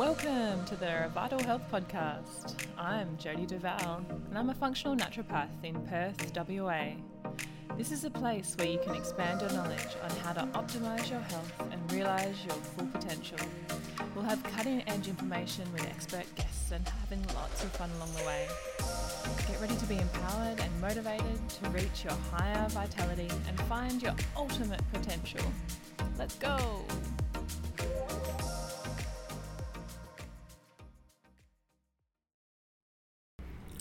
Welcome to the Vital Health Podcast. I'm Jody Duval, and I'm a functional naturopath in Perth, WA. This is a place where you can expand your knowledge on how to optimize your health and realize your full potential. We'll have cutting edge information with expert guests and having lots of fun along the way. Get ready to be empowered and motivated to reach your higher vitality and find your ultimate potential. Let's go!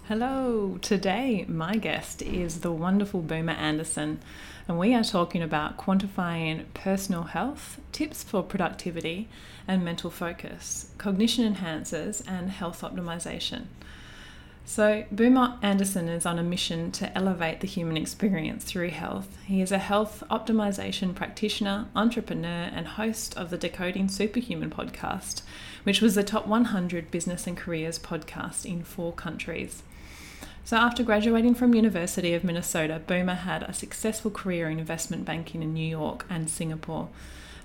Hello, today my guest is the wonderful Boomer Anderson, and we are talking about quantifying personal health, tips for productivity and mental focus, cognition enhancers, and health optimization. So, Boomer Anderson is on a mission to elevate the human experience through health. He is a health optimization practitioner, entrepreneur, and host of the Decoding Superhuman podcast, which was the top 100 business and careers podcast in four countries. So, after graduating from University of Minnesota, Boomer had a successful career in investment banking in New York and Singapore.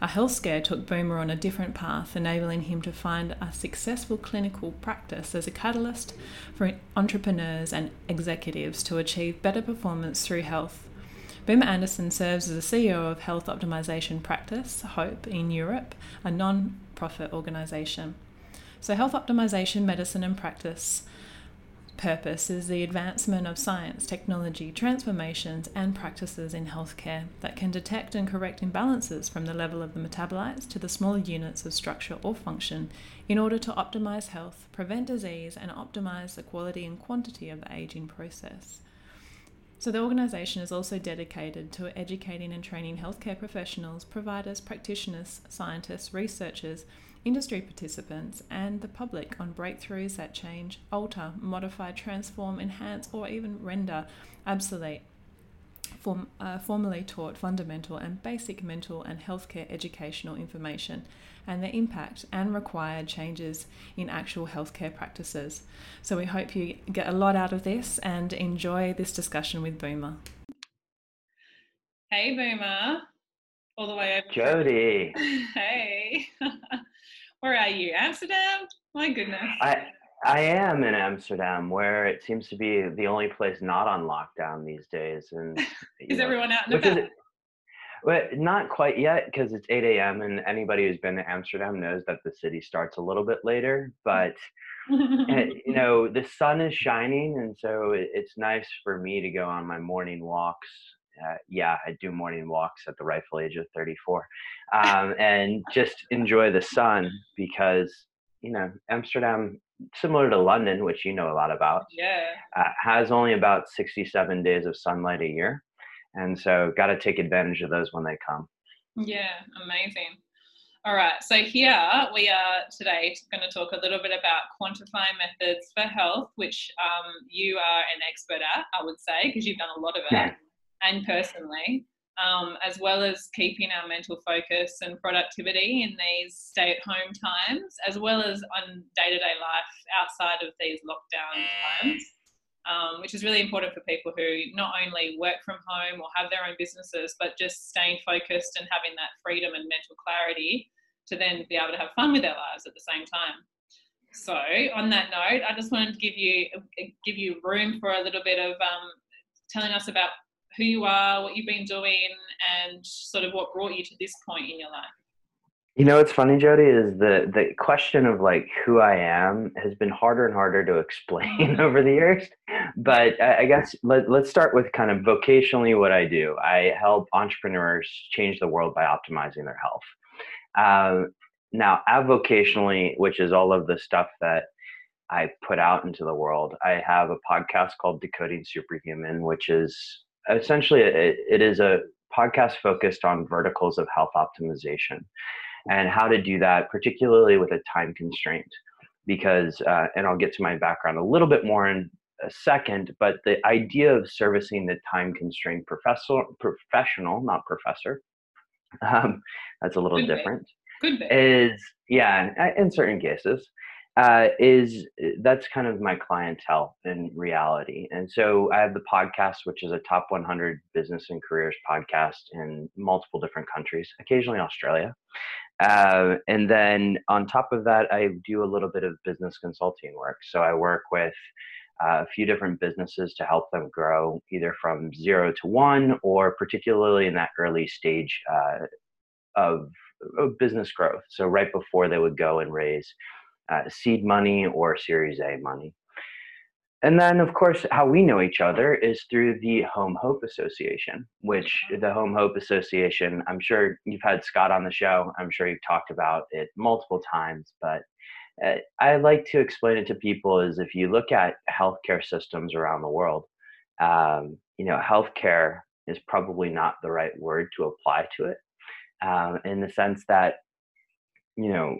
A health scare took Boomer on a different path, enabling him to find a successful clinical practice as a catalyst for entrepreneurs and executives to achieve better performance through health. Boomer Anderson serves as the CEO of Health Optimization Practice, HOPE, in Europe, a non profit organisation. So, health optimization, medicine, and practice purpose is the advancement of science, technology, transformations, and practices in healthcare that can detect and correct imbalances from the level of the metabolites to the smaller units of structure or function in order to optimize health, prevent disease, and optimize the quality and quantity of the aging process. So, the organisation is also dedicated to educating and training healthcare professionals, providers, practitioners, scientists, researchers, industry participants, and the public on breakthroughs that change, alter, modify, transform, enhance, or even render obsolete form, uh, formally taught fundamental and basic mental and healthcare educational information and the impact and required changes in actual healthcare practices. So, we hope you get a lot out of this and enjoy this discussion with Boomer. Hey, Boomer. All the way over. Jody. hey. Where are you? Amsterdam? My goodness. I I am in Amsterdam, where it seems to be the only place not on lockdown these days. And is know, everyone out and about? Well, not quite yet because it's 8 a.m. and anybody who's been to Amsterdam knows that the city starts a little bit later. But eh, you know, the sun is shining, and so it's nice for me to go on my morning walks uh, yeah, I do morning walks at the rightful age of 34, um, and just enjoy the sun because you know Amsterdam, similar to London, which you know a lot about, yeah, uh, has only about 67 days of sunlight a year, and so got to take advantage of those when they come. Yeah, amazing. All right, so here we are today going to talk a little bit about quantifying methods for health, which um, you are an expert at, I would say, because you've done a lot of it and personally, um, as well as keeping our mental focus and productivity in these stay at home times, as well as on day to day life outside of these lockdown times. Um, which is really important for people who not only work from home or have their own businesses, but just staying focused and having that freedom and mental clarity to then be able to have fun with their lives at the same time. So, on that note, I just wanted to give you give you room for a little bit of um, telling us about who you are, what you've been doing, and sort of what brought you to this point in your life. You know what's funny, Jody, is the the question of like who I am has been harder and harder to explain mm-hmm. over the years. But I guess let, let's start with kind of vocationally what I do. I help entrepreneurs change the world by optimizing their health. Um, now, avocationally, which is all of the stuff that I put out into the world, I have a podcast called Decoding Superhuman, which is essentially it, it is a podcast focused on verticals of health optimization and how to do that, particularly with a time constraint. Because, uh, and I'll get to my background a little bit more in a second, but the idea of servicing the time constraint professor, professional, not professor, um, that's a little Good different. Good is yeah, in certain cases, uh, is uh, that's kind of my clientele in reality. And so I have the podcast, which is a top 100 business and careers podcast in multiple different countries, occasionally Australia. Uh, and then on top of that, I do a little bit of business consulting work. So I work with uh, a few different businesses to help them grow either from zero to one or particularly in that early stage uh, of, of, business growth. So right before they would go and raise uh, seed money or Series A money. And then, of course, how we know each other is through the Home Hope Association, which the Home Hope Association, I'm sure you've had Scott on the show. I'm sure you've talked about it multiple times, but uh, I like to explain it to people is if you look at healthcare systems around the world, um, you know, healthcare is probably not the right word to apply to it um, in the sense that, you know,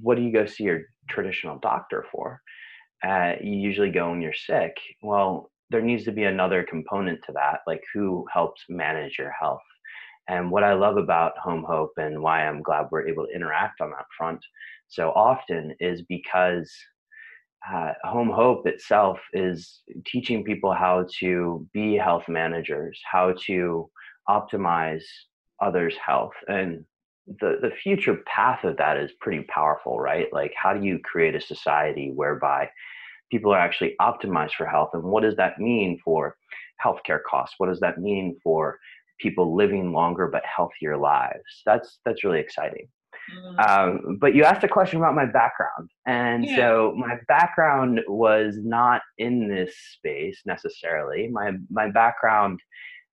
what do you go see your traditional doctor for? uh, you usually go when you're sick. Well, there needs to be another component to that, like who helps manage your health. And what I love about Home Hope and why I'm glad we're able to interact on that front so often is because uh, Home Hope itself is teaching people how to be health managers, how to optimize others' health. And the, the future path of that is pretty powerful, right? Like, how do you create a society whereby people are actually optimized for health and what does that mean for healthcare costs what does that mean for people living longer but healthier lives that's that's really exciting mm. um, but you asked a question about my background and yeah. so my background was not in this space necessarily my my background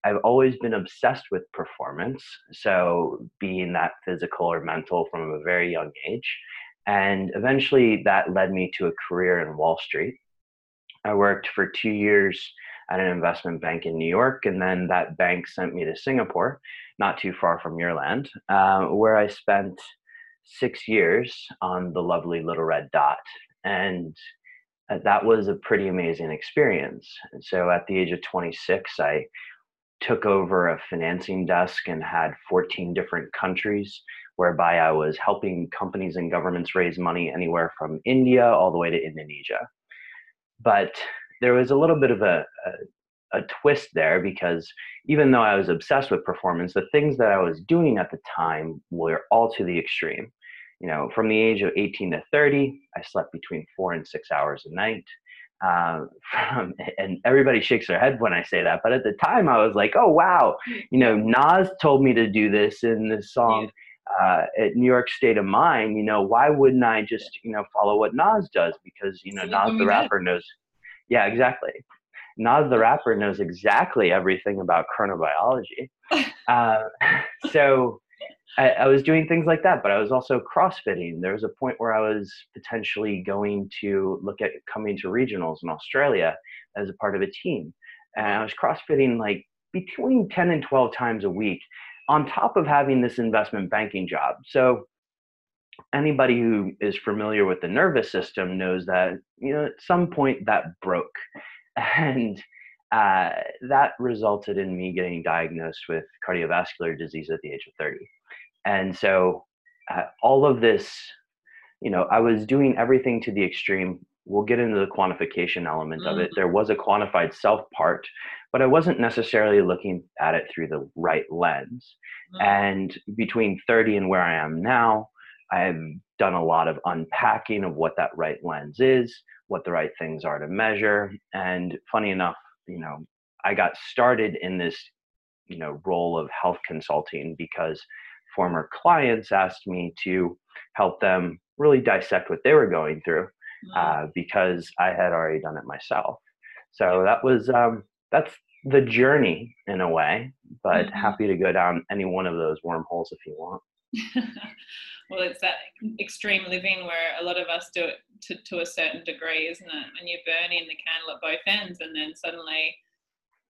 I've always been obsessed with performance. So, being that physical or mental from a very young age. And eventually that led me to a career in Wall Street. I worked for two years at an investment bank in New York, and then that bank sent me to Singapore, not too far from your land, uh, where I spent six years on the lovely Little Red Dot. And uh, that was a pretty amazing experience. And so at the age of 26, I took over a financing desk and had 14 different countries whereby I was helping companies and governments raise money anywhere from India all the way to Indonesia. But there was a little bit of a, a, a, twist there because even though I was obsessed with performance, the things that I was doing at the time were all to the extreme. You know, from the age of 18 to 30, I slept between four and six hours a night. Uh, from, and everybody shakes their head when I say that. But at the time, I was like, oh, wow, you know, Nas told me to do this in this song uh, at New York State of Mind, you know, why wouldn't I just, you know, follow what Nas does? Because, you know, Nas the rapper knows. Yeah, exactly. Nas the rapper knows exactly everything about chronobiology. uh, so I, I, was doing things like that, but I was also crossfitting. There was a point where I was potentially going to look at coming to regionals in Australia as a part of a team. And I was crossfitting like between 10 and 12 times a week on top of having this investment banking job. So anybody who is familiar with the nervous system knows that you know at some point that broke and uh, that resulted in me getting diagnosed with cardiovascular disease at the age of 30 and so uh, all of this you know i was doing everything to the extreme we'll get into the quantification element of it mm-hmm. there was a quantified self part but I wasn't necessarily looking at it through the right lens. Mm-hmm. And between 30 and where I am now, I've done a lot of unpacking of what that right lens is, what the right things are to measure. And funny enough, you know, I got started in this, you know, role of health consulting because former clients asked me to help them really dissect what they were going through mm-hmm. uh, because I had already done it myself. So that was um, that's the journey in a way, but mm-hmm. happy to go down any one of those wormholes if you want. well, it's that extreme living where a lot of us do it to, to a certain degree, isn't it? And you're burning the candle at both ends, and then suddenly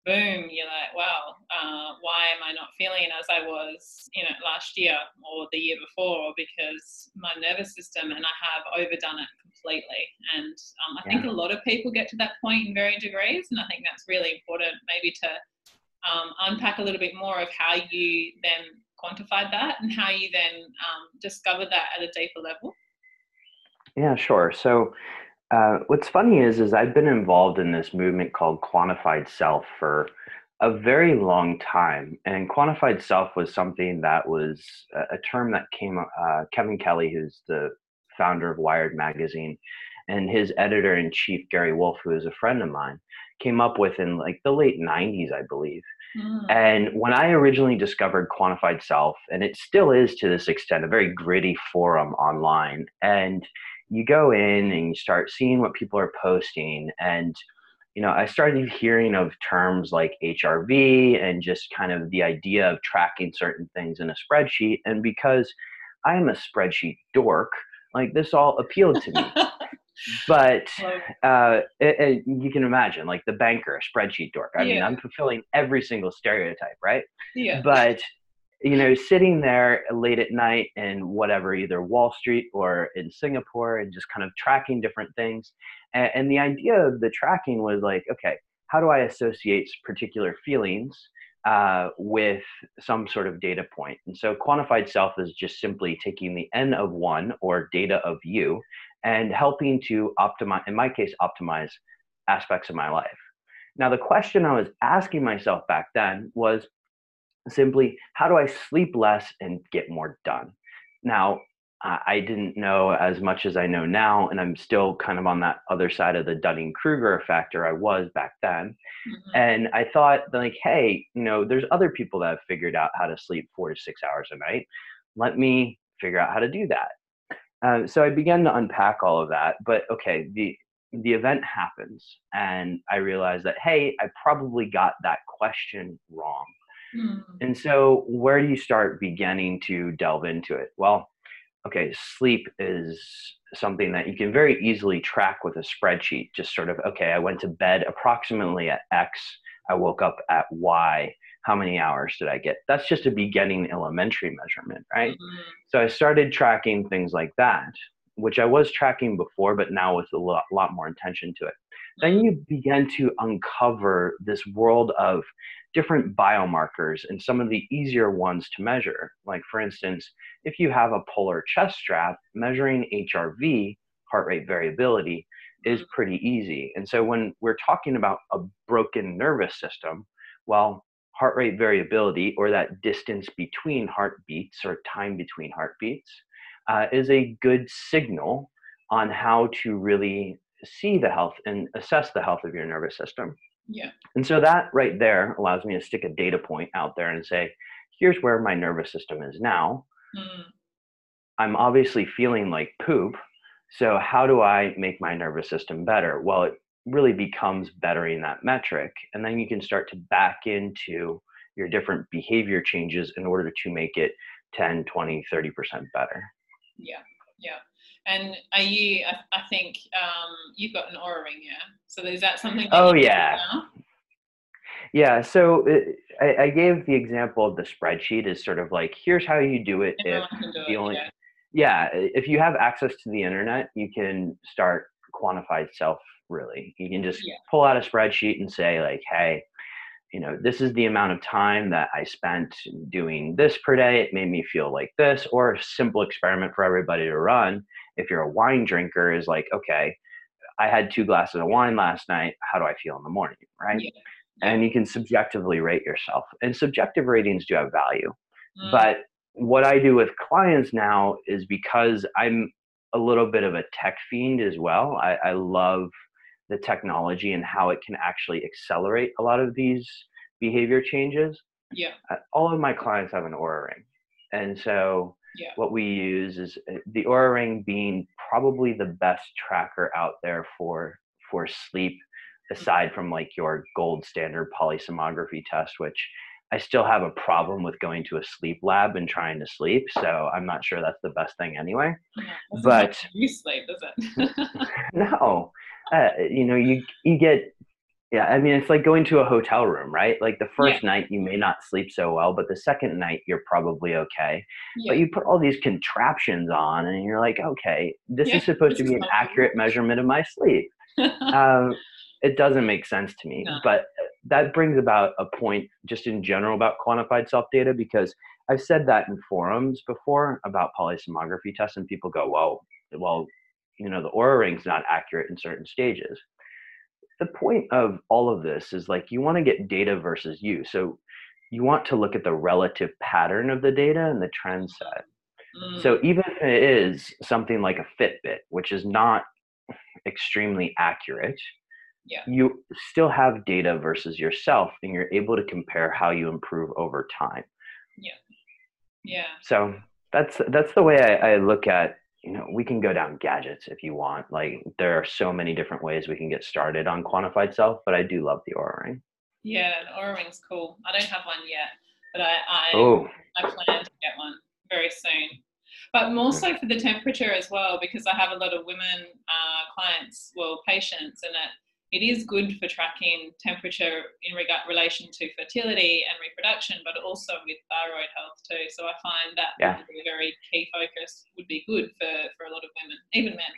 boom, you're like, wow, uh, why am I not feeling as I was, you know, last year or the year before? Because my nervous system and I have overdone it completely. And um, I yeah. think a lot of people get to that point in varying degrees, and I think that's really important, maybe to um, unpack a little bit more of how you then quantified that and how you then um, discovered that at a deeper level. Yeah, sure. So uh, what's funny is, is I've been involved in this movement called quantified self for a very long time. And quantified self was something that was a, a term that came, uh, Kevin Kelly, who's the founder of Wired Magazine, and his editor in chief, Gary Wolf, who is a friend of mine, came up with in like the late 90s, I believe. Mm. And when I originally discovered Quantified Self, and it still is to this extent, a very gritty forum online, and you go in and you start seeing what people are posting and you know, I started hearing of terms like HRV and just kind of the idea of tracking certain things in a spreadsheet. And because I'm a spreadsheet dork, like this all appealed to me. but uh, it, it, you can imagine, like the banker, spreadsheet dork. I yeah. mean, I'm fulfilling every single stereotype, right? Yeah. But you know, sitting there late at night in whatever, either Wall Street or in Singapore, and just kind of tracking different things. And, and the idea of the tracking was like, okay, how do I associate particular feelings uh, with some sort of data point? And so quantified self is just simply taking the N of one or data of you and helping to optimize, in my case, optimize aspects of my life. Now, the question I was asking myself back then was simply how do I sleep less and get more done? Now, I didn't know as much as I know now, and I'm still kind of on that other side of the Dunning Kruger effect, or I was back then. Mm-hmm. And I thought, like, hey, you know, there's other people that have figured out how to sleep four to six hours a night. Let me figure out how to do that. Um, so I began to unpack all of that. But okay, the the event happens, and I realized that hey, I probably got that question wrong. Mm. And so, where do you start beginning to delve into it? Well, okay, sleep is something that you can very easily track with a spreadsheet. Just sort of, okay, I went to bed approximately at X, I woke up at Y. How many hours did I get? That's just a beginning elementary measurement, right? Mm-hmm. So I started tracking things like that, which I was tracking before, but now with a lot, lot more intention to it. Then mm-hmm. you begin to uncover this world of different biomarkers and some of the easier ones to measure. Like, for instance, if you have a polar chest strap, measuring HRV, heart rate variability, is pretty easy. And so, when we're talking about a broken nervous system, well, heart rate variability or that distance between heartbeats or time between heartbeats uh, is a good signal on how to really see the health and assess the health of your nervous system. Yeah. And so that right there allows me to stick a data point out there and say, here's where my nervous system is now. Mm. I'm obviously feeling like poop. So how do I make my nervous system better? Well, it really becomes bettering that metric. And then you can start to back into your different behavior changes in order to make it 10, 20, 30% better. Yeah. Yeah. And are you? I, I think um, you've got an Oura ring, yeah. So is that something? That oh yeah. Yeah. So it, I, I, gave the example of the spreadsheet is sort of like here's how you do it Everyone if do the it, only. Yeah. yeah, if you have access to the internet, you can start quantified self. Really, you can just yeah. pull out a spreadsheet and say like, hey, you know, this is the amount of time that I spent doing this per day. It made me feel like this, or a simple experiment for everybody to run. If you're a wine drinker, is like, okay, I had two glasses of wine last night. How do I feel in the morning? Right. Yeah. And you can subjectively rate yourself. And subjective ratings do have value. Mm. But what I do with clients now is because I'm a little bit of a tech fiend as well. I, I love the technology and how it can actually accelerate a lot of these behavior changes. Yeah. Uh, all of my clients have an Oura ring. And so yeah. what we use is uh, the Oura ring being probably the best tracker out there for for sleep aside from like your gold standard polysomnography test which I still have a problem with going to a sleep lab and trying to sleep, so I'm not sure that's the best thing anyway. Yeah, but you sleep, is it? no, uh, you know, you you get yeah. I mean, it's like going to a hotel room, right? Like the first yeah. night you may not sleep so well, but the second night you're probably okay. Yeah. But you put all these contraptions on, and you're like, okay, this is supposed this to be an accurate measurement of my sleep. um, it doesn't make sense to me, no. but that brings about a point just in general about quantified self data because I've said that in forums before about polysomnography tests, and people go, "Well, well, you know, the Oura ring's not accurate in certain stages." the point of all of this is like you want to get data versus you. So you want to look at the relative pattern of the data and the trend set. Mm. So even if it is something like a Fitbit, which is not extremely accurate, yeah. you still have data versus yourself and you're able to compare how you improve over time. Yeah. Yeah. So that's that's the way I, I look at you know we can go down gadgets if you want like there are so many different ways we can get started on quantified self but i do love the Oura ring. Yeah the Oura ring's cool. I don't have one yet but i i, oh. I plan to get one very soon. But more so for the temperature as well because i have a lot of women uh, clients well patients and it it is good for tracking temperature in regard relation to fertility and reproduction, but also with thyroid health too. So I find that yeah. a very key focus would be good for, for a lot of women, even men.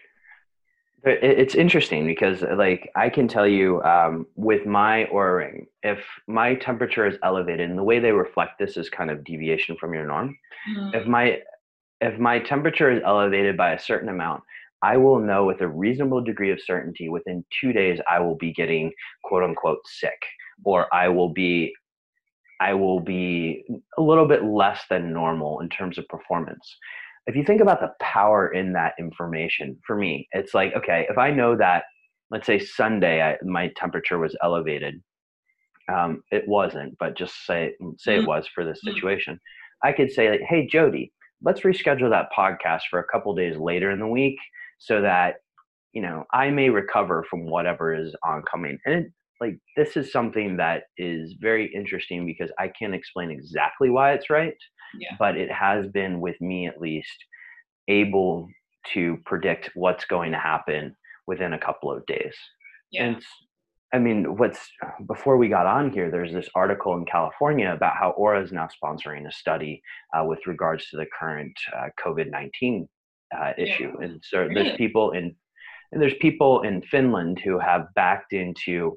It's interesting because, like, I can tell you um, with my Oura ring, if my temperature is elevated, and the way they reflect this is kind of deviation from your norm. Mm. If my if my temperature is elevated by a certain amount, I will know with a reasonable degree of certainty within two days I will be getting quote unquote sick, or I will be I will be a little bit less than normal in terms of performance. If you think about the power in that information, for me, it's like, okay, if I know that, let's say Sunday, I, my temperature was elevated, um, it wasn't, but just say say it mm-hmm. was for this mm-hmm. situation. I could say, like, hey, Jody, let's reschedule that podcast for a couple days later in the week so that you know i may recover from whatever is oncoming and it, like this is something that is very interesting because i can't explain exactly why it's right yeah. but it has been with me at least able to predict what's going to happen within a couple of days yeah. and i mean what's before we got on here there's this article in california about how Oura is now sponsoring a study uh, with regards to the current uh, covid-19 uh, issue. Yeah. And so there's people in and there's people in Finland who have backed into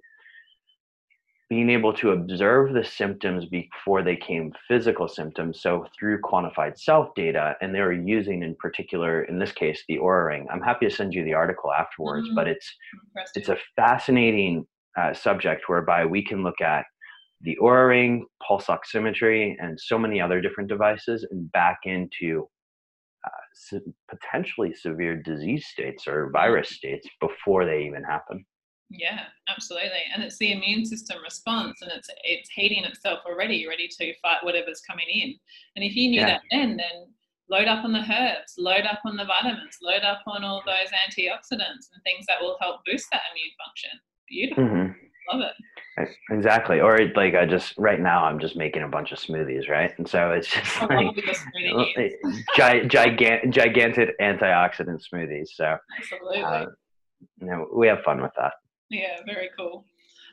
being able to observe the symptoms before they came physical symptoms. So through quantified self data, and they were using in particular, in this case, the Oura ring. I'm happy to send you the article afterwards, mm-hmm. but it's it's a fascinating uh, subject whereby we can look at the Oura ring, pulse oximetry, and so many other different devices, and back into potentially severe disease states or virus states before they even happen. Yeah, absolutely. And it's the immune system response and it's it's heating itself already, ready to fight whatever's coming in. And if you knew yeah. that then, then load up on the herbs, load up on the vitamins, load up on all those antioxidants and things that will help boost that immune function. Beautiful. Mm-hmm. Love it. Exactly. Or like I just right now I'm just making a bunch of smoothies, right? And so it's just like gi- gigantic, gigantic antioxidant smoothies. So absolutely. Uh, you know, we have fun with that. Yeah, very cool.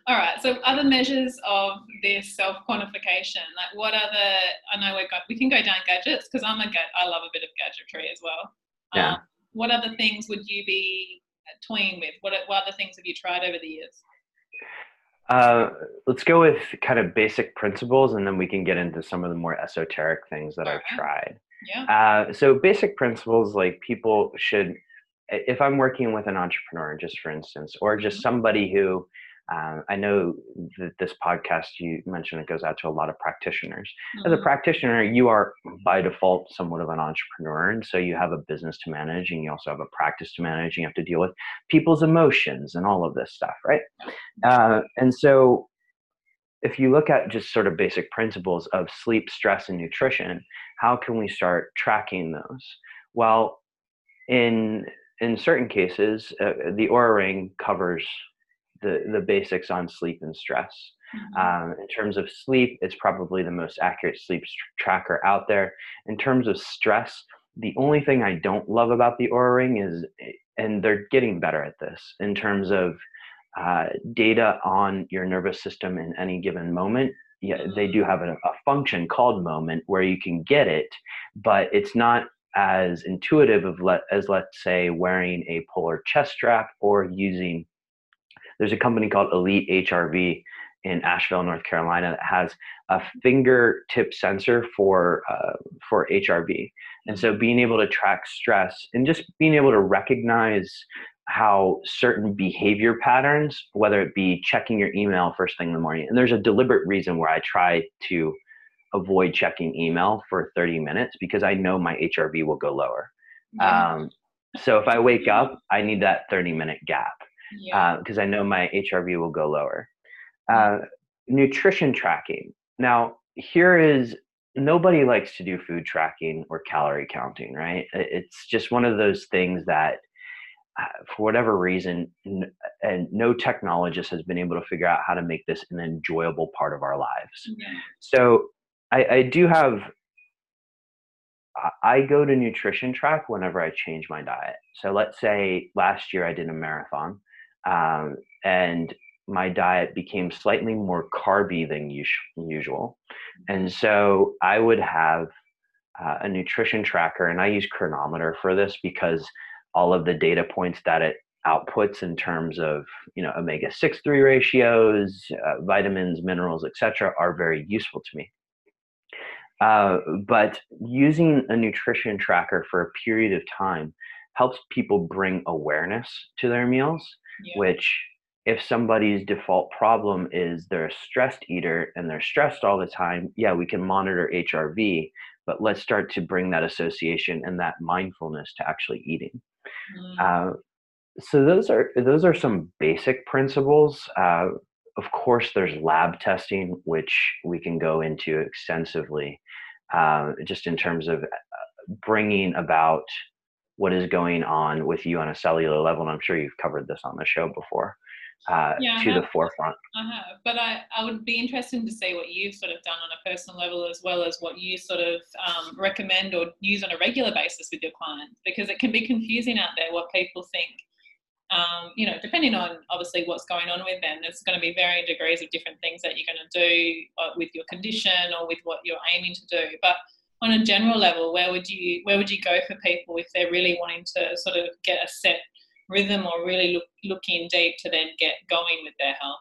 All right. So other measures of this self quantification, like what other? I know we got we can go down gadgets because I'm a I love a bit of gadgetry as well. Yeah. Um, what other things would you be toying with? What, what other things have you tried over the years? Uh, let's go with kind of basic principles, and then we can get into some of the more esoteric things that I've tried. Yeah. Uh, so basic principles, like people should, if I'm working with an entrepreneur, just for instance, or just mm-hmm. somebody who um, I know that this podcast you mentioned it goes out to a lot of practitioners. Mm-hmm. As a mm-hmm. practitioner, you are by default somewhat of an entrepreneur, and so you have a business to manage, and you also have a practice to manage. And you have to deal with people's emotions and all of this stuff, right? Uh, and so, if you look at just sort of basic principles of sleep, stress, and nutrition, how can we start tracking those? Well, in in certain cases, uh, the Oura Ring covers the the basics on sleep and stress. Mm-hmm. Um, in terms of sleep, it's probably the most accurate sleep tracker out there. In terms of stress, the only thing I don't love about the Oura Ring is, and they're getting better at this in terms of uh, data on your nervous system in any given moment. Yeah, they do have a, a function called moment where you can get it, but it's not as intuitive of let, as let's say wearing a polar chest strap or using there's a company called Elite HRV in Asheville, North Carolina, that has a fingertip sensor for uh, for HRV. And so, being able to track stress and just being able to recognize how certain behavior patterns, whether it be checking your email first thing in the morning, and there's a deliberate reason where I try to avoid checking email for 30 minutes because I know my HRV will go lower. Yeah. Um, so if I wake up, I need that 30 minute gap because yeah. uh, I know my HRV will go lower. Uh, nutrition tracking. Now, here is nobody likes to do food tracking or calorie counting, right? It's just one of those things that, uh, for whatever reason, n- and no technologist has been able to figure out how to make this an enjoyable part of our lives. Yeah. So I, I do have. I go to nutrition track whenever I change my diet. So let's say last year I did a marathon, um, and my diet became slightly more carby than usual. And so I would have uh, a nutrition tracker, and I use Cronometer for this because all of the data points that it outputs in terms of you know omega 6 3 ratios uh, vitamins minerals etc are very useful to me uh, but using a nutrition tracker for a period of time helps people bring awareness to their meals yeah. which if somebody's default problem is they're a stressed eater and they're stressed all the time, yeah, we can monitor HRV, but let's start to bring that association and that mindfulness to actually eating. Mm. Uh, so those are those are some basic principles. Uh, of course, there's lab testing, which we can go into extensively, uh, just in terms of uh, bringing about what is going on with you on a cellular level. And I'm sure you've covered this on the show before uh, yeah, to the forefront. I have, but I, I would be interested to see what you've sort of done on a personal level as well as what you sort of um, recommend or use on a regular basis with your clients because it can be confusing out there what people think. Um, you know, depending on obviously what's going on with them, there's going to be varying degrees of different things that you're going to do uh, with your condition or with what you're aiming to do. But on a general level, where would you where would you go for people if they're really wanting to sort of get a set rhythm or really look, looking deep to then get going with their health.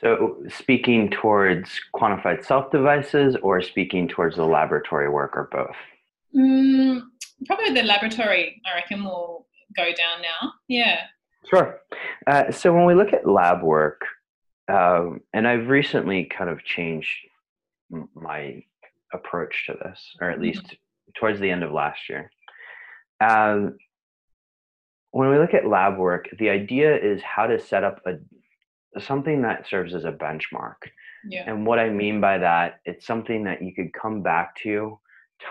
So, speaking towards quantified self devices or speaking towards the laboratory work or both? Mm, probably the laboratory, I reckon, will go down now. Yeah. Sure. Uh, so, when we look at lab work, um, and I've recently kind of changed my approach to this, or at mm-hmm. least towards the end of last year. Um, when we look at lab work, the idea is how to set up a something that serves as a benchmark. Yeah. And what I mean by that, it's something that you could come back to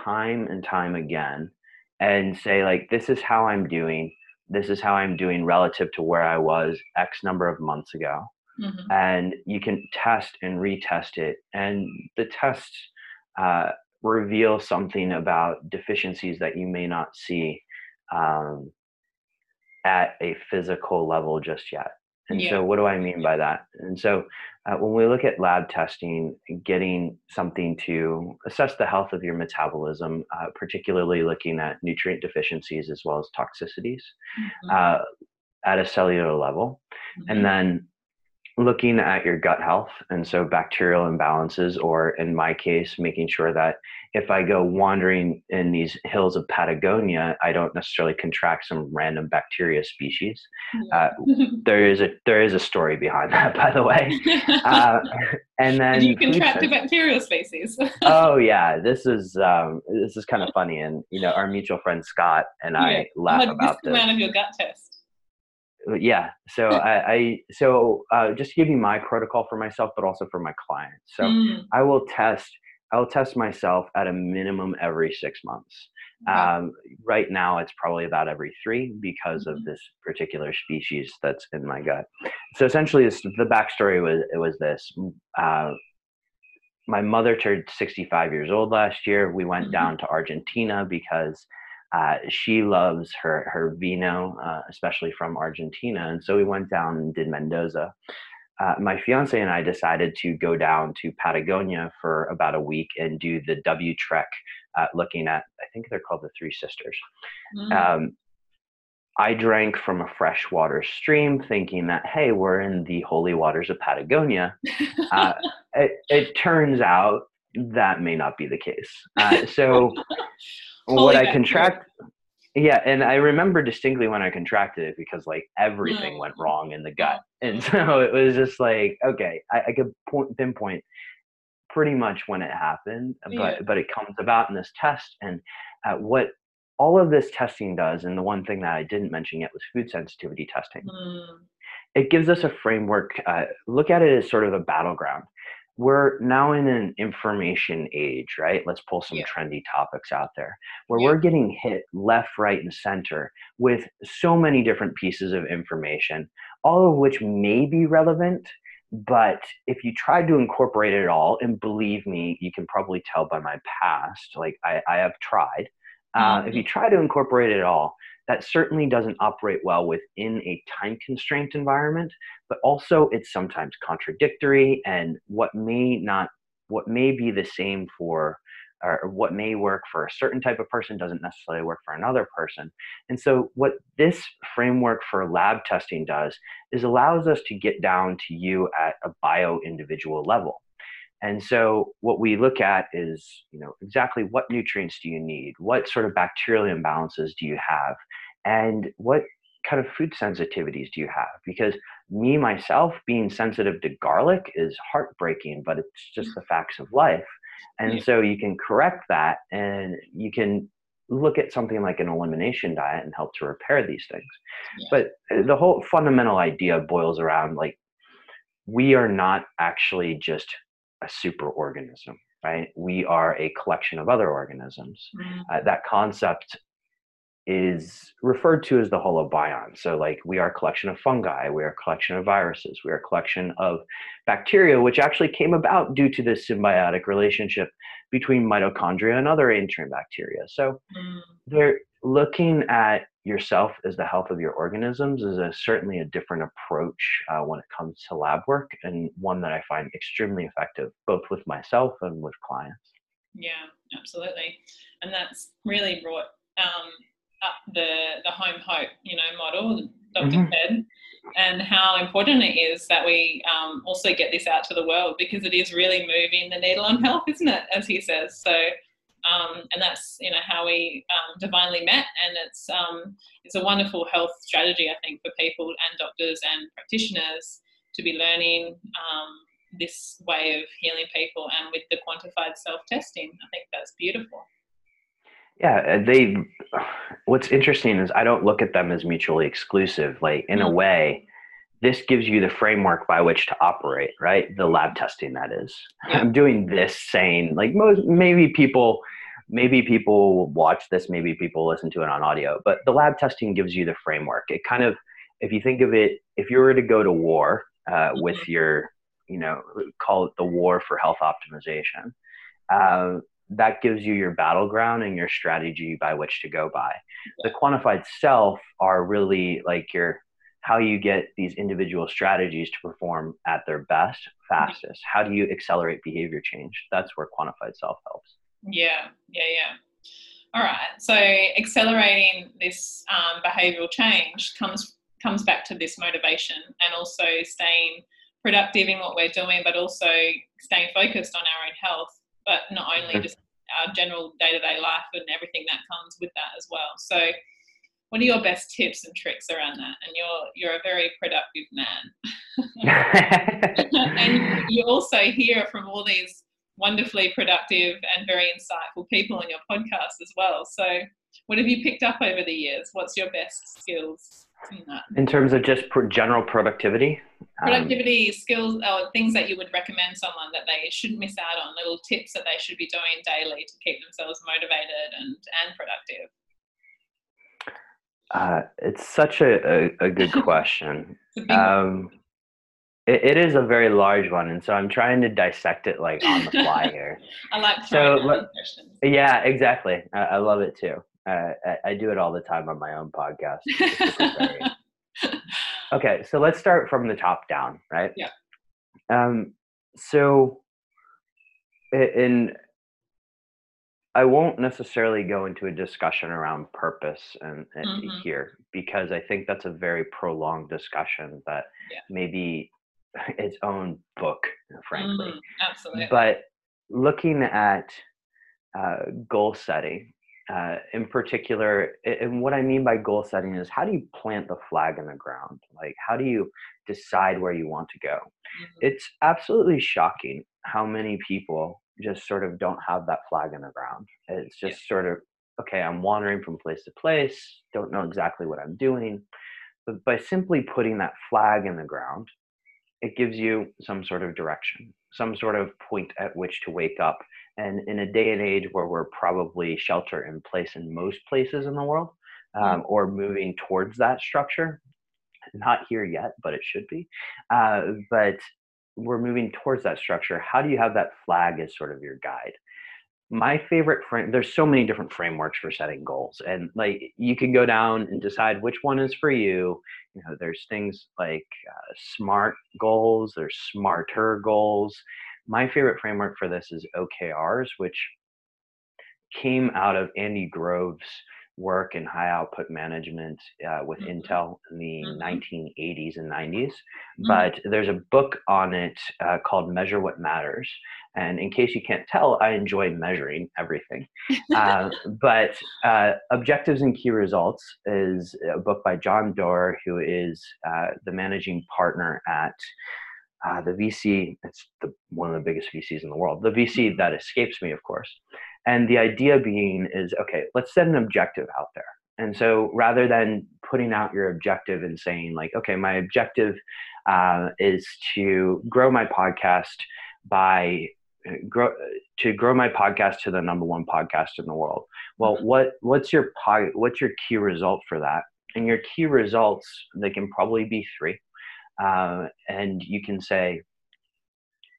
time and time again and say like this is how I'm doing. This is how I'm doing relative to where I was X number of months ago. Mm-hmm. And you can test and retest it. And the tests uh, reveal something about deficiencies that you may not see um, at a physical level just yet. And yeah. so, what do I mean by that? And so, uh, when we look at lab testing, getting something to assess the health of your metabolism, uh, particularly looking at nutrient deficiencies as well as toxicities mm-hmm. uh, at a cellular level, mm-hmm. and then looking at your gut health and so bacterial imbalances or in my case making sure that if i go wandering in these hills of patagonia i don't necessarily contract some random bacteria species. Uh, there is a there is a story behind that by the way. Uh, and then you contract a bacterial species. Oh yeah this is um, this is kind of funny and you know our mutual friend scott and yeah. i laugh about this of your gut test yeah so I, I, so uh, just give you my protocol for myself but also for my clients so mm. i will test i will test myself at a minimum every six months um, right now it's probably about every three because mm-hmm. of this particular species that's in my gut so essentially this, the backstory was it was this uh, my mother turned 65 years old last year we went mm-hmm. down to argentina because uh, she loves her her vino, uh, especially from Argentina, and so we went down and did Mendoza. Uh, my fiance and I decided to go down to Patagonia for about a week and do the W Trek, uh, looking at I think they're called the Three Sisters. Mm. Um, I drank from a freshwater stream, thinking that hey, we're in the holy waters of Patagonia. Uh, it, it turns out that may not be the case. Uh, what I contract Yeah, and I remember distinctly when I contracted it because like everything went Mm. wrong in the gut, and so it was just like okay, I, I could point, pinpoint pretty much when it happened, Yeah. but but it comes about in this test, and uh, what all of this testing does, and the one thing that I didn't mention yet was food sensitivity testing. Mm. It gives us a framework. Uh, look at it as sort of a battleground. We're now in an information age, right? Let's pull some Yeah. trendy topics out there where Yeah. we're getting hit left, right, and center with so many different pieces of information, all of which may be relevant. But if you try to incorporate it all, and believe me, you can probably tell by my past, like I, I have tried. Uh, if Mhm. you try to incorporate it all, that certainly doesn't operate well within a time constraint environment but also it's sometimes contradictory and what may not what may be the same for or what may work for a certain type of person doesn't necessarily work for another person and so what this framework for lab testing does is allows us to get down to you at a bio individual level and so what we look at is, you know, exactly what nutrients do you need? What sort of bacterial imbalances do you have? And what kind of food sensitivities do you have? Because me myself being sensitive to garlic is heartbreaking, but it's just the facts of life. And so you can correct that and you can look at something like an elimination diet and help to repair these things. Yeah. But uh, the whole fundamental idea boils around like we are not actually just a super organism, right? We are a collection of other organisms. Mm. Uh, that concept is referred to as the holobiont. So, like, we are a collection of fungi, we are a collection of viruses, we are a collection of bacteria, which actually came about due to this symbiotic relationship between mitochondria and other ancient bacteria. So, Mm. they're looking at yourself as the health of your organisms is a, certainly a different approach uh, when it comes to lab work and one that i find extremely effective both with myself and with clients Yeah, absolutely, and that's really brought um, up the the home hope, you know, model, doctor Mhm. said, and how important it is that we um, also get this out to the world because it is really moving the needle on health, isn't it? As he says, so. Um, and that's you know how we um, divinely met, and it's um, it's a wonderful health strategy I think for people and doctors and practitioners to be learning um, this way of healing people and with the quantified self testing. I think that's beautiful. Yeah uh, they what's interesting is i don't look at them as mutually exclusive like in a Mm. way this gives you the framework by which to operate right the lab testing that is Yeah. i'm doing this saying like most maybe people maybe people will watch this maybe people listen to it on audio but the lab testing gives you the framework it kind of if you think of it if you were to go to war uh, with your you know call it the war for health optimization uh, that gives you your battleground and your strategy by which to go by. The quantified self are really like your how you get these individual strategies to perform at their best fastest. How do you accelerate behavior change? That's where quantified self helps. Yeah, yeah, yeah. All right. So accelerating this um, behavioural change comes comes back to this motivation and also staying productive in what we're doing, but also staying focused on our own health, but not only just our general day to day life and everything that comes with that as well. So, what are your best tips and tricks around that? And you're you're a very productive man. and you also hear from all these wonderfully productive and very insightful people on your podcast as well. So, what have you picked up over the years? What's your best skills in that? in terms of just pro- general productivity um, Productivity skills or things that you would recommend someone that they shouldn't miss out on, little tips that they should be doing daily to keep themselves motivated and, and productive. uh, it's such a, a, a good question It's a big one. um, it, it is a very large one and so i'm trying to dissect it like on the fly here I like so let- Yeah, exactly. I, I love it too. Uh, I, I do it all the time on my own podcast. Okay, so let's start from the top down, right? Yeah. Um, so, in I won't necessarily go into a discussion around purpose and, and Mhm. here because I think that's a very prolonged discussion that Yeah. maybe its own book, frankly Mm, absolutely. but looking at uh, goal setting uh, in particular, and what I mean by goal setting is how do you plant the flag in the ground? Like, how do you decide where you want to go? Mm-hmm. It's absolutely shocking how many people just sort of don't have that flag in the ground. It's just yeah. sort of, okay, I'm wandering from place to place, don't know exactly what I'm doing. But by simply putting that flag in the ground, it gives you some sort of direction, some sort of point at which to wake up. And in a day and age where we're probably shelter in place in most places in the world, um, or moving towards that structure, not here yet, but it should be. Uh, but we're moving towards that structure. How do you have that flag as sort of your guide? My favorite frame there's so many different frameworks for setting goals and like you can go down and decide which one is for you. You know there's things like uh, smart goals there's smarter goals. My favorite framework for this is okrs which came out of andy grove's work in high output management uh, with mm-hmm. Intel in the mm-hmm. 1980s and 90s. Mm-hmm. But there's a book on it uh, called Measure What Matters. And in case you can't tell, I enjoy measuring everything. uh, but uh, Objectives and Key Results is a book by John Doerr, who is uh, the managing partner at. Uh, the VC, it's the, one of the biggest VCs in the world. The VC mm-hmm. that escapes me, of course. And the idea being is okay, let's set an objective out there. And so rather than putting out your objective and saying, like, okay, my objective uh, is to grow my podcast by uh, grow to grow my podcast to the number one podcast in the world. Well, mm-hmm. what what's your what's your key result for that? And your key results they can probably be three, uh, and you can say,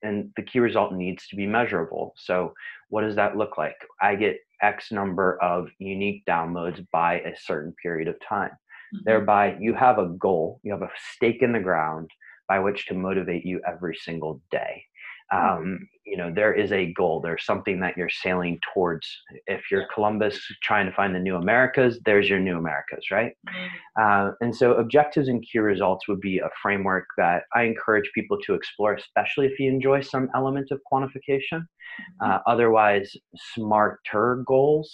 and the key result needs to be measurable. So what does that look like? I get X number of unique downloads by a certain period of time. Mm-hmm. Thereby, you have a goal, you have a stake in the ground by which to motivate you every single day. Mm-hmm. um, you know there is a goal there's something that you're sailing towards if you're columbus trying to find the new americas there's your new americas right mm-hmm. uh, and so objectives and key results would be a framework that i encourage people to explore especially if you enjoy some element of quantification mm-hmm. uh, otherwise smarter goals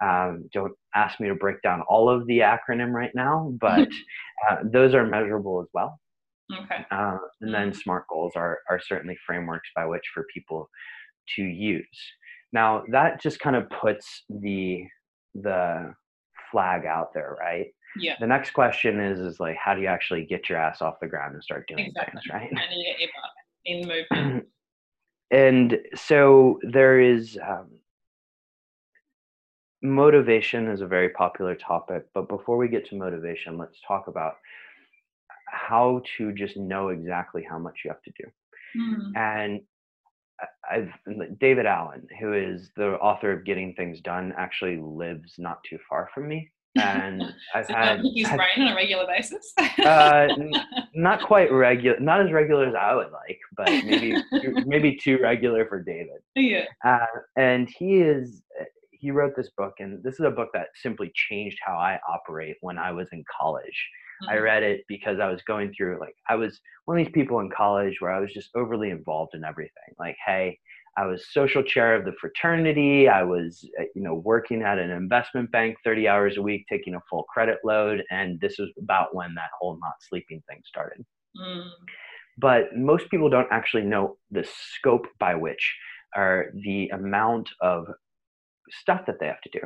um, don't ask me to break down all of the acronym right now but uh, those are measurable as well Okay. Uh, and then SMART goals are, are certainly frameworks by which for people to use. Now that just kind of puts the the flag out there, right? Yeah. The next question is is like how do you actually get your ass off the ground and start doing exactly. things, right? And get in movement. and so there is um, motivation is a very popular topic, but before we get to motivation, let's talk about how to just know exactly how much you have to do. Mm. And I've David Allen, who is the author of Getting Things Done, actually lives not too far from me. And I've so had his brain on a regular basis. uh, n- not quite regular, not as regular as I would like, but maybe maybe too regular for David. Yeah. Uh, and he is he wrote this book, and this is a book that simply changed how I operate when I was in college. I mm-hmm. read it because I was going through like I was one of these people in college where I was just overly involved in everything. Like, hey, I was social chair of the fraternity. I was, uh, you know, working at an investment bank 30 hours a week, taking a full credit load, and this was about when that whole not sleeping thing started. Mm. But most people don't actually know the scope by which or the amount of stuff that they have to do.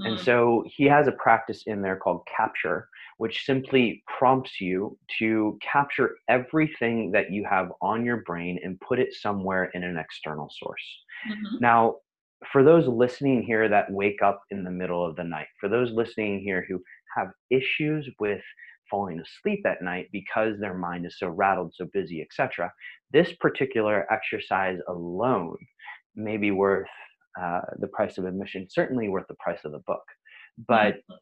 Mm. And so he has a practice in there called capture, which simply prompts you to capture everything that you have on your brain and put it somewhere in an external source. Mm-hmm. Now, for those listening here that wake up in the middle of the night, for those listening here who have issues with falling asleep at night because their mind is so rattled, so busy, etc., this particular exercise alone may be worth uh, the price of admission, certainly worth the price of the book. But mm-hmm.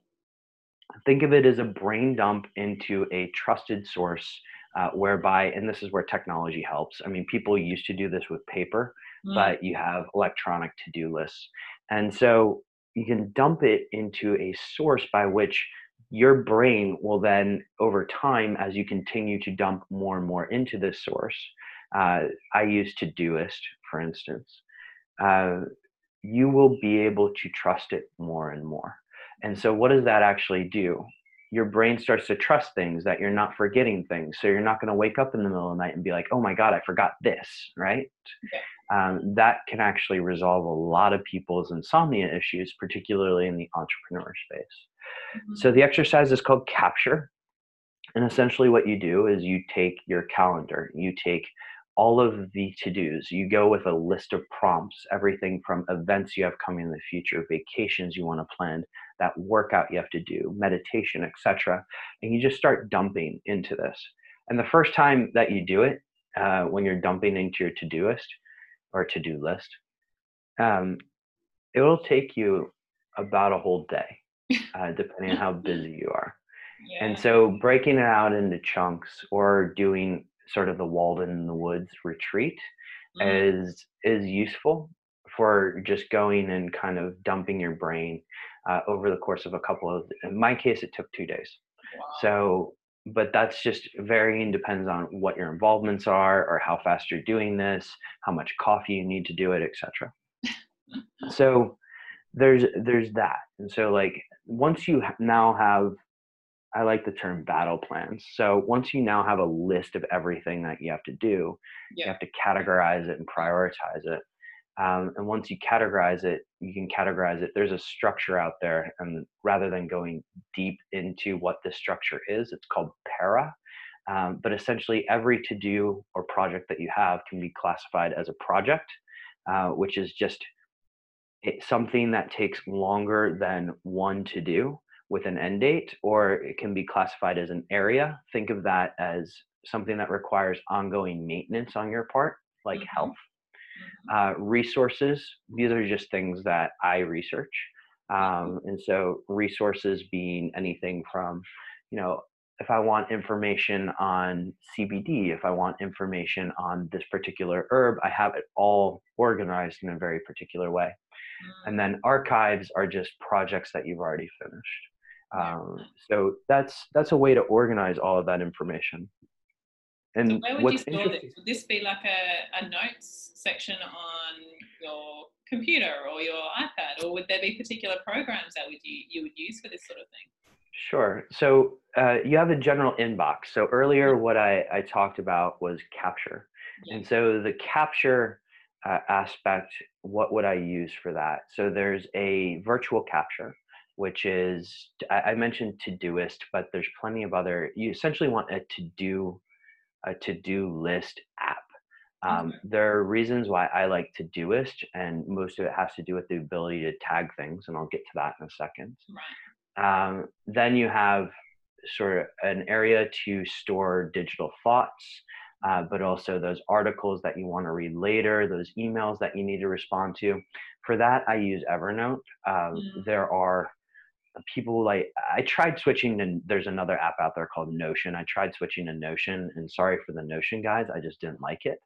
Think of it as a brain dump into a trusted source uh, whereby, and this is where technology helps. I mean, people used to do this with paper, mm. but you have electronic to do lists. And so you can dump it into a source by which your brain will then, over time, as you continue to dump more and more into this source, uh, I use Todoist, for instance. Uh, you will be able to trust it more and more. And so, what does that actually do? Your brain starts to trust things that you're not forgetting things. So, you're not going to wake up in the middle of the night and be like, oh my God, I forgot this, right? Okay. Um, that can actually resolve a lot of people's insomnia issues, particularly in the entrepreneur space. Mm-hmm. So, the exercise is called Capture. And essentially, what you do is you take your calendar, you take all of the to dos. You go with a list of prompts, everything from events you have coming in the future, vacations you want to plan, that workout you have to do, meditation, etc. And you just start dumping into this. And the first time that you do it, uh, when you're dumping into your to do list or to do list, um, it will take you about a whole day, uh, depending on how busy you are. Yeah. And so breaking it out into chunks or doing sort of the Walden in the Woods retreat mm-hmm. is is useful for just going and kind of dumping your brain uh, over the course of a couple of. In my case, it took two days. Wow. So, but that's just varying depends on what your involvements are or how fast you're doing this, how much coffee you need to do it, etc. so there's there's that and so like once you now have I like the term battle plans. So once you now have a list of everything that you have to do, yeah. you have to categorize it and prioritize it. Um, and once you categorize it, you can categorize it. There's a structure out there, and rather than going deep into what the structure is, it's called para. Um, but essentially, every to do or project that you have can be classified as a project, uh, which is just something that takes longer than one to do with an end date, or it can be classified as an area. Think of that as something that requires ongoing maintenance on your part, like mm-hmm. health. Uh, resources, these are just things that I research. Um, and so, resources being anything from, you know, if I want information on CBD, if I want information on this particular herb, I have it all organized in a very particular way. And mm. then archives are just projects that you've already finished. Um, so that's that's a way to organize all of that information. And so where would you store this? Would this be like a, a notes section on your computer or your iPad, or would there be particular programs that would you you would use for this sort of thing? Sure. So uh, you have a general inbox. So earlier, what I, I talked about was capture, yeah. and so the capture uh, aspect. What would I use for that? So there's a virtual capture which is I, mentioned Todoist, but there's plenty of other. You essentially want a to do a to do list app. Um. There are reasons why I like Todoist, and most of it has to do with the ability to tag things, and I'll get to that in a second. Right. Um, then you have sort of an area to store digital thoughts, uh, but also those articles that you want to read later, those emails that you need to respond to. For that, I use Evernote. Um, mm. There are people like i tried switching to there's another app out there called notion. I tried switching to notion and sorry for the notion guys i just didn't like it.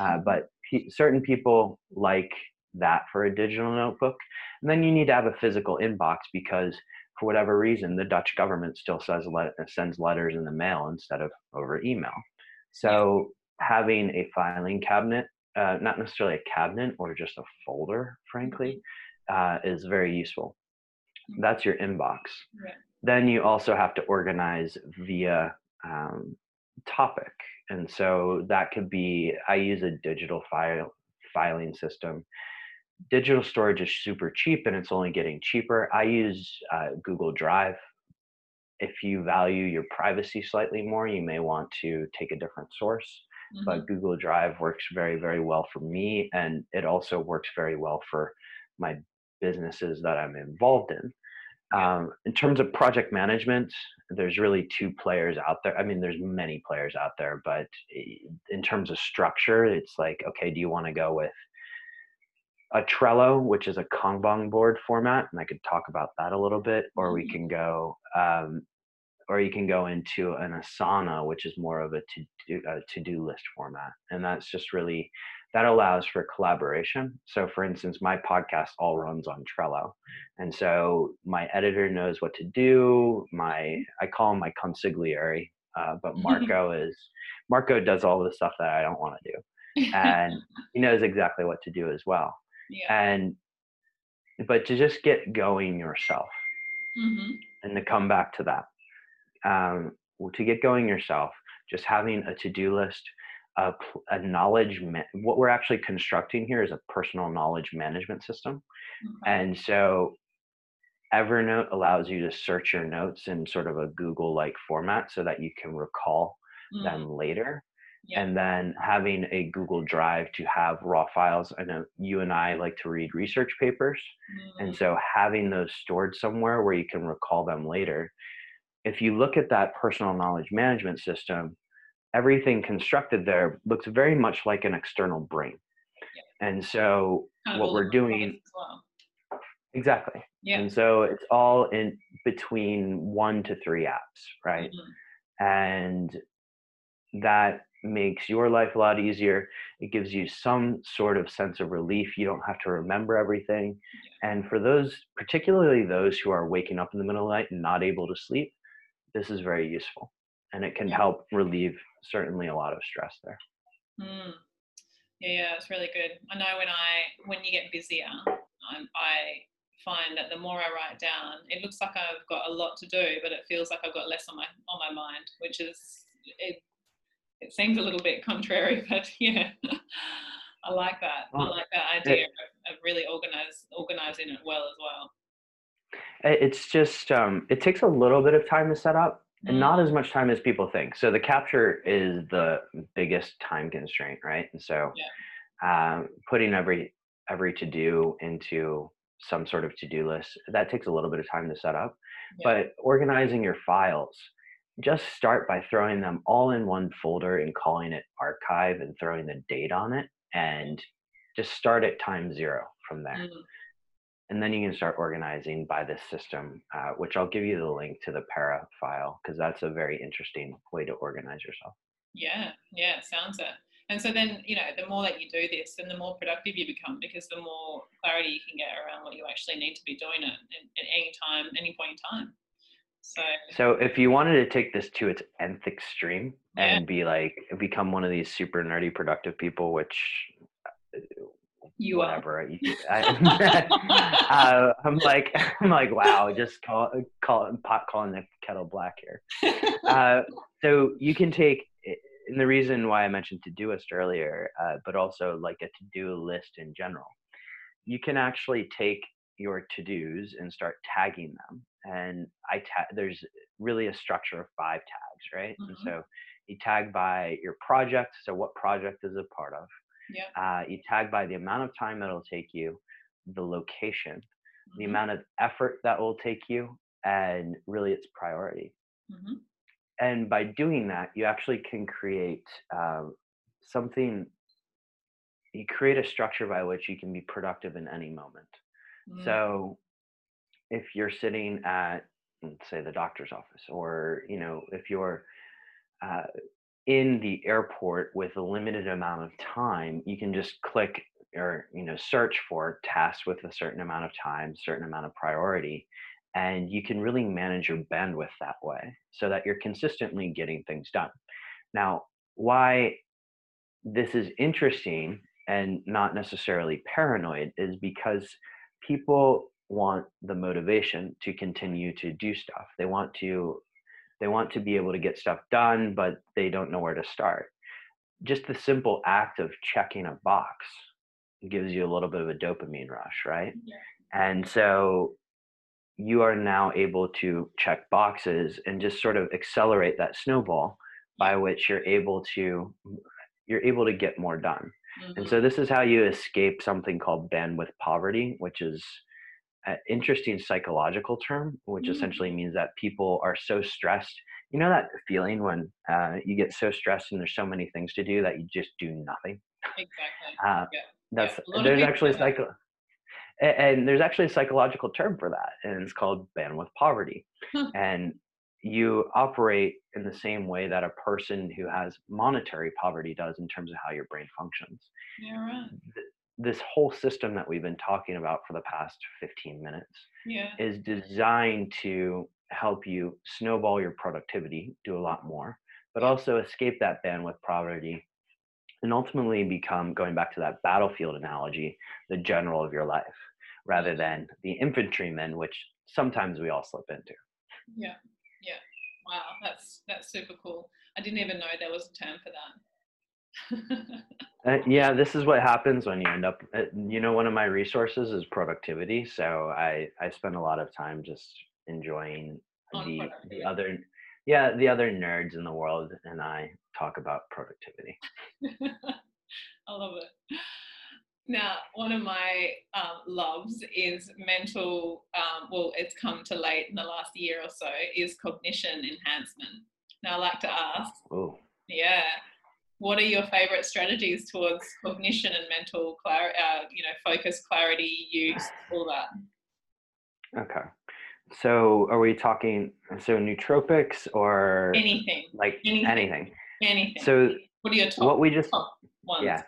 Uh, but p- certain people like that for a digital notebook. And then you need to have a physical inbox because for whatever reason the dutch government still says let, sends letters in the mail instead of over email. So having a filing cabinet uh, not necessarily a cabinet or just a folder frankly uh, is very useful that's your inbox. Right. Then you also have to organize via um, topic. And so that could be, I use a digital file filing system. Digital storage is super cheap and it's only getting cheaper. I use uh, Google Drive. If you value your privacy slightly more, you may want to take a different source. Mm-hmm. But Google Drive works very, very well for me. And it also works very well for my businesses that I'm involved in. Um, in terms of project management, there's really two players out there. I mean, there's many players out there, but in terms of structure, it's like, okay, do you want to go with a Trello, which is a Kanban board format, and I could talk about that a little bit, or we mm-hmm. can go, um, or you can go into an Asana, which is more of a to do a to do list format, and that's just really that allows for collaboration. So, for instance, my podcast all runs on Trello. And so my editor knows what to do. My, I call him my consigliere, uh, but Marco is, Marco does all the stuff that I don't want to do. And he knows exactly what to do as well. Yeah. And but to just get going yourself Mm-hmm. and to come back to that um, to get going yourself just having a to-do list a, a knowledge what we're actually constructing here is a personal knowledge management system. Okay. and so evernote allows you to search your notes in sort of a google like format so that you can recall Mm, them later. Yeah. and then having a google drive to have raw files i know you and i like to read research papers. And mm, so having those stored somewhere where you can recall them later if you look at that personal knowledge management system everything constructed there looks very much like an external brain. And so kind what we're doing as well. exactly. Yeah. and so it's all in between one to three apps right? Mhm. and that makes your life a lot easier. It gives you some sort of sense of relief. You don't have to remember everything. And for those particularly those who are waking up in the middle of the night and not able to sleep this is very useful. And it can Yeah. help relieve certainly a lot of stress there Mm. Yeah, yeah, it's really good. I know when I when you get busier, I'm, I find that the more I write down, it looks like I've got a lot to do, but it feels like I've got less on my on my mind, which is it. It seems a little bit contrary, but yeah, I like that. I like that idea of, of really organize organizing it well as well. It's just um, it takes a little bit of time to set up and Mm. not as much time as people think so the capture is the biggest time constraint right and so um, putting every every to do into some sort of to-do list that takes a little bit of time to set up Yeah. but organizing your files just start by throwing them all in one folder and calling it archive and throwing the date on it and just start at time zero from there Mm. And then you can start organizing by this system uh, which i'll give you the link to the para file because that's a very interesting way to organize yourself Yeah, yeah, sounds it. And so then, you know, the more that you do this, then the more productive you become because the more clarity you can get around what you actually need to be doing at, at any time, any point in time. So, so if you wanted to take this to its nth extreme Yeah. and be like become one of these super nerdy productive people which you you- I, uh, i'm like i'm like wow just call call it pot calling the kettle black here. Uh, so you can take and the reason why i mentioned Todoist earlier uh, but also like a to-do list in general you can actually take your to-dos and start tagging them. And i ta- there's really a structure of five tags right? And Mhm. so you tag by your project so what project is a part of Yeah. uh, you tag by the amount of time that'll take you the location the Mhm, amount of effort that will take you and really its priority mhm. and by doing that you actually can create um, something you create a structure by which you can be productive in any moment Mm, so if you're sitting at say the doctor's office or you know if you're uh, in the airport with a limited amount of time you can just click or you know search for tasks with a certain amount of time certain amount of priority and you can really manage your bandwidth that way so that you're consistently getting things done. Now why this is interesting and not necessarily paranoid is because people want the motivation to continue to do stuff. They want to they want to be able to get stuff done but they don't know where to start just the simple act of checking a box gives you a little bit of a dopamine rush right Yeah. and so you are now able to check boxes and just sort of accelerate that snowball by which you're able to you're able to get more done and mhm. so this is how you escape something called bandwidth poverty, which is an interesting psychological term, which Mm. essentially means that people are so stressed. You know that feeling when uh, you get so stressed and there's so many things to do that you just do nothing. Exactly. Uh, Yeah. that's of there's actually a psycho, a- and there's actually a psychological term for that, and it's called bandwidth poverty. And you operate in the same way that a person who has monetary poverty does in terms of how your brain functions Yeah, right. This whole system that we've been talking about for the past 15 minutes Yeah. is designed to help you snowball your productivity, do a lot more, but also escape that bandwidth poverty and ultimately become, going back to that battlefield analogy, the general of your life, rather than the infantryman, which sometimes we all slip into. Yeah, yeah. Wow, that's that's super cool. I didn't even know there was a term for that. uh, yeah, this is what happens when you end up. Uh, you know, one of my resources is productivity, so I I spend a lot of time just enjoying the the other yeah the other nerds in the world and I talk about productivity. I love it. Now, one of my um, loves is mental, um, well, it's come to late in the last year or so, is cognition enhancement. Now, I like to ask, Ooh. yeah, what are your favorite strategies towards cognition and mental clarity, uh, you know, focus, clarity, use, all that? Okay. So are we talking, so nootropics or anything? Like anything. Anything. anything. So what are your top, what we just? Yeah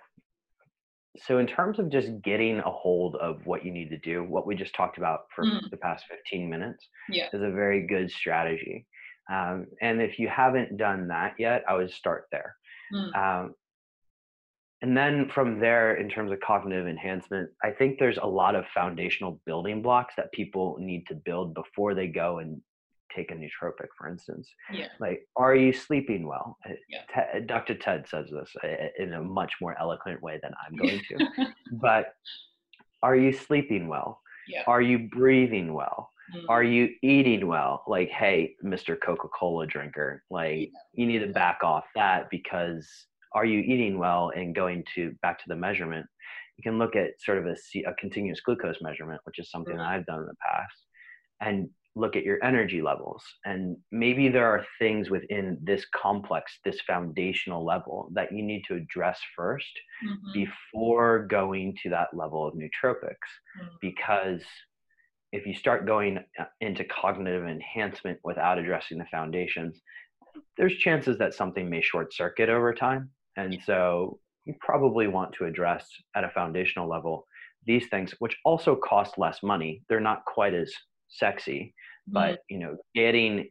so in terms of just getting a hold of what you need to do what we just talked about for mm. the past 15 minutes yeah. is a very good strategy um, and if you haven't done that yet i would start there mm. um, and then from there in terms of cognitive enhancement i think there's a lot of foundational building blocks that people need to build before they go and take a nootropic, for instance. Yeah. Like, are you sleeping well? Uh, yeah. Dr. Ted says this uh, in a much more eloquent way than I'm going to. but are you sleeping well? Yeah. Are you breathing well? Mm-hmm. Are you eating well? Like, hey, Mr. Coca Cola drinker, like, yeah. you need to back off that because are you eating well? And going to back to the measurement, you can look at sort of a, a continuous glucose measurement, which is something mm-hmm. that I've done in the past. And look at your energy levels and maybe there are things within this complex this foundational level that you need to address 1st mm-hmm. before going to that level of nootropics mm-hmm. because if you start going uh, into cognitive enhancement without addressing the foundations there's chances that something may short circuit over time and so you probably want to address at a foundational level these things which also cost less money they're not quite as sexy but mm-hmm. you know getting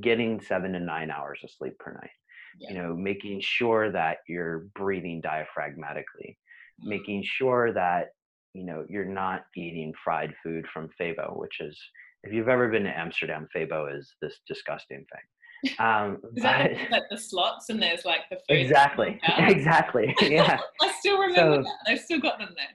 getting seven to nine hours of sleep per night yeah. you know making sure that you're breathing diaphragmatically mm-hmm. making sure that you know you're not eating fried food from febo which is if you've ever been to amsterdam febo is this disgusting thing um is that but, like the slots and there's like the food exactly exactly yeah i still remember so, that i still got them there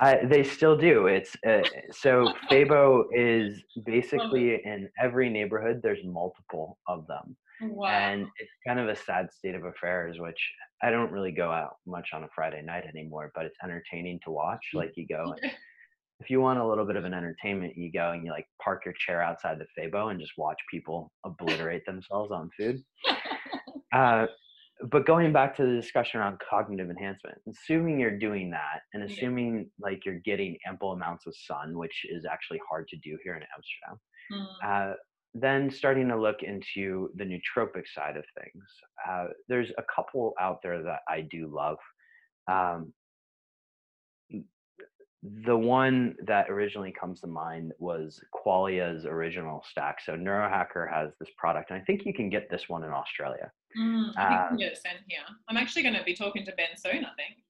I, they still do. It's uh, so Febo is basically in every neighborhood. There's multiple of them, wow. and it's kind of a sad state of affairs. Which I don't really go out much on a Friday night anymore, but it's entertaining to watch. Like you go, if you want a little bit of an entertainment, you go and you like park your chair outside the Febo and just watch people obliterate themselves on food. Uh, but going back to the discussion around cognitive enhancement, assuming you're doing that and assuming yeah. like you're getting ample amounts of sun, which is actually hard to do here in Amsterdam, mm. uh, then starting to look into the nootropic side of things. Uh, there's a couple out there that I do love. Um, the one that originally comes to mind was Qualia's original stack. So Neurohacker has this product, and I think you can get this one in Australia. Mm, I think um, you can get it sent here. I'm actually going to be talking to Ben soon. I think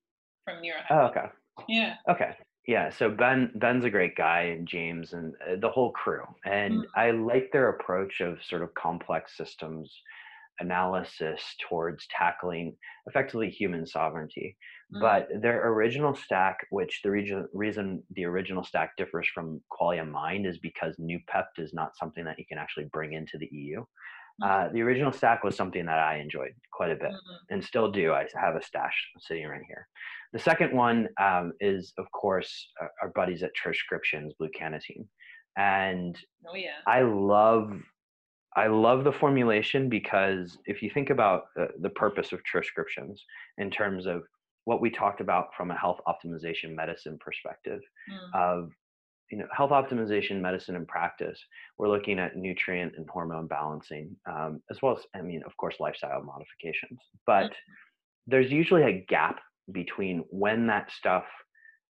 from Neurohacker. Oh, okay. Yeah. Okay. Yeah. So Ben Ben's a great guy, and James and uh, the whole crew, and mm. I like their approach of sort of complex systems analysis towards tackling effectively human sovereignty. Mm. But their original stack, which the region, reason the original stack differs from Qualia Mind is because Noopept is not something that you can actually bring into the EU. Uh, the original stack was something that I enjoyed quite a bit mm-hmm. and still do. I have a stash sitting right here. The second one um, is, of course, our, our buddies at Troscriptions, Blue Cannatine. And oh, yeah. I love I love the formulation because if you think about the, the purpose of troscriptions in terms of what we talked about from a health optimization medicine perspective mm. of you know health optimization medicine and practice we're looking at nutrient and hormone balancing um, as well as i mean of course lifestyle modifications but mm. there's usually a gap between when that stuff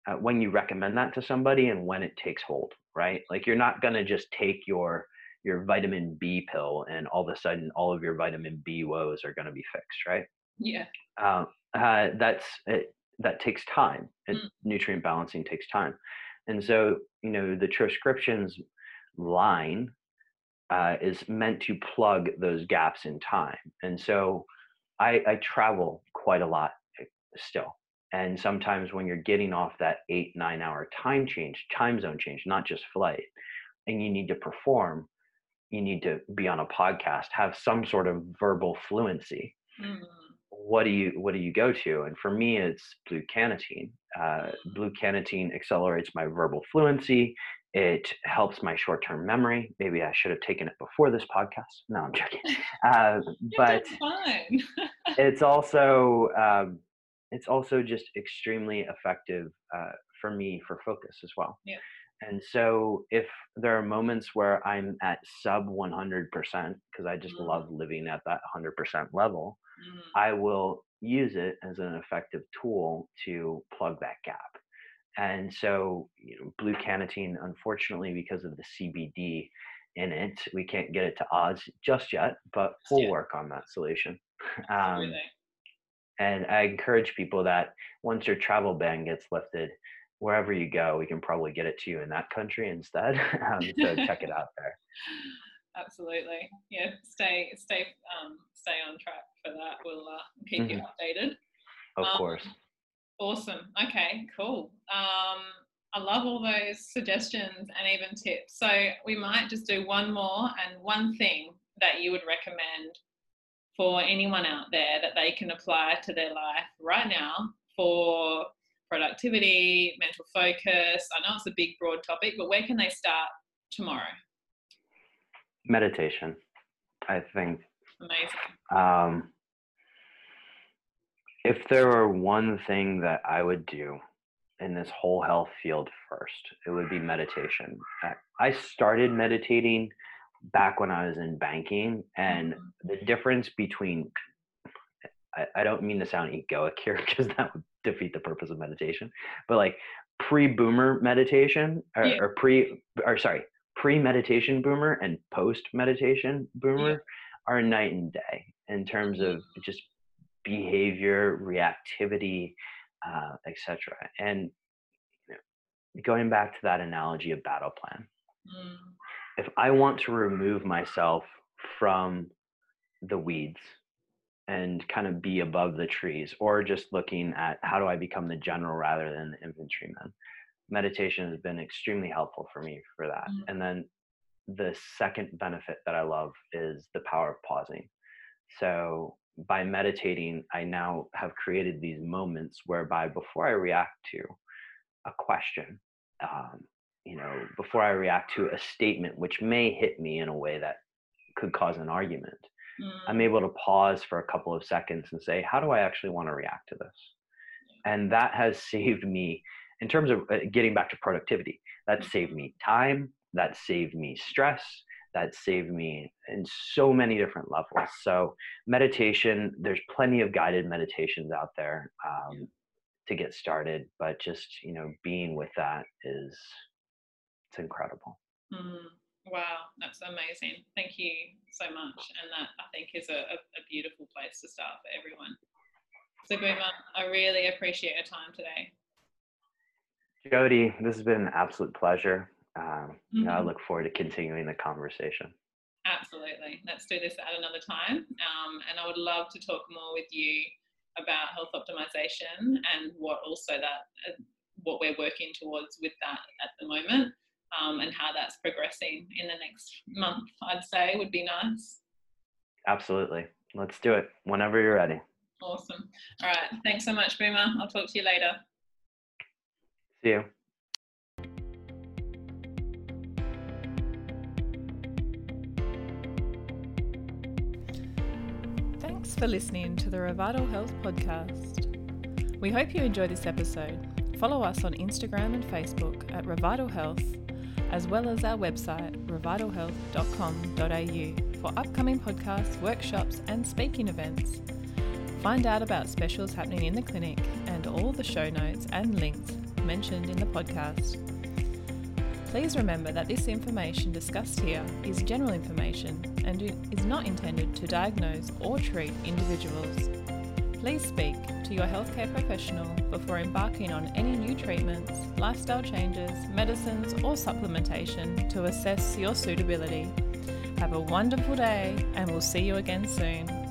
uh, when you recommend that to somebody and when it takes hold right like you're not going to just take your your vitamin B pill, and all of a sudden all of your vitamin B woes are going to be fixed, right? Yeah. Um, uh, that's it, that takes time. It, mm. Nutrient balancing takes time. And so, you know, the troscriptions line uh, is meant to plug those gaps in time. And so I, I travel quite a lot eh, still. And sometimes when you're getting off that eight, nine hour time change, time zone change, not just flight, and you need to perform, you need to be on a podcast, have some sort of verbal fluency. Mm. What do you what do you go to? And for me, it's blue cannatine. Uh, blue cannatine accelerates my verbal fluency. It helps my short term memory. Maybe I should have taken it before this podcast. No, I'm joking. Uh, but it's also um, it's also just extremely effective uh, for me for focus as well. Yeah. And so if there are moments where I'm at sub 100%, because I just mm. love living at that 100% level, mm. I will use it as an effective tool to plug that gap. And so, you know, blue cannatine, unfortunately, because of the CBD in it, we can't get it to Oz just yet, but we'll yeah. work on that solution. Um, and I encourage people that once your travel ban gets lifted, wherever you go, we can probably get it to you in that country instead. um, so check it out there. Absolutely, yeah. Stay, stay, um, stay on track for that. We'll uh, keep mm-hmm. you updated. Of um, course. Awesome. Okay, cool. Um, I love all those suggestions and even tips. So we might just do one more and one thing that you would recommend for anyone out there that they can apply to their life right now for productivity, mental focus. I know it's a big, broad topic, but where can they start tomorrow? Meditation, I think. Amazing. Um, if there were one thing that I would do in this whole health field first, it would be meditation. I started meditating back when I was in banking, and mm-hmm. the difference between I, I don't mean to sound egoic here because that would defeat the purpose of meditation, but like pre-boomer meditation or, yeah. or pre or sorry pre-meditation boomer and post-meditation boomer yeah. are night and day in terms of mm-hmm. just behavior, reactivity, uh, etc. And you know, going back to that analogy of battle plan, mm. if I want to remove myself from the weeds and kind of be above the trees, or just looking at how do I become the general rather than the infantryman, meditation has been extremely helpful for me for that. Mm. And then the second benefit that I love is the power of pausing. So by meditating, I now have created these moments whereby before I react to a question, um, you know, before I react to a statement which may hit me in a way that could cause an argument, mm. I'm able to pause for a couple of seconds and say, how do I actually want to react to this? And that has saved me in terms of uh, getting back to productivity. That saved mm-hmm. me time, that saved me stress, that saved me in so many different levels. So meditation, there's plenty of guided meditations out there um, to get started, but just you know being with that is it's incredible. Mm, wow, that's amazing. Thank you so much, and that I think is a, a, beautiful place to start for everyone. So, Boomer, I really appreciate your time today. Jody, this has been an absolute pleasure um, mm-hmm. I look forward to continuing the conversation. Absolutely. Let's do this at another time. Um, and I would love to talk more with you about health optimization and what also that uh, what we're working towards with that at the moment um, and how that's progressing in the next month i'd say would be nice. Absolutely. Let's do it whenever you're ready. Awesome. All right. Thanks so much boomer. I'll talk to you later. See you Thanks for listening to the Revital Health Podcast. We hope you enjoy this episode. Follow us on Instagram and Facebook at Revital Health, as well as our website, revitalhealth.com.au, for upcoming podcasts, workshops, and speaking events. Find out about specials happening in the clinic and all the show notes and links mentioned in the podcast. Please remember that this information discussed here is general information and is not intended to diagnose or treat individuals. Please speak to your healthcare professional before embarking on any new treatments, lifestyle changes, medicines, or supplementation to assess your suitability. Have a wonderful day, and we'll see you again soon.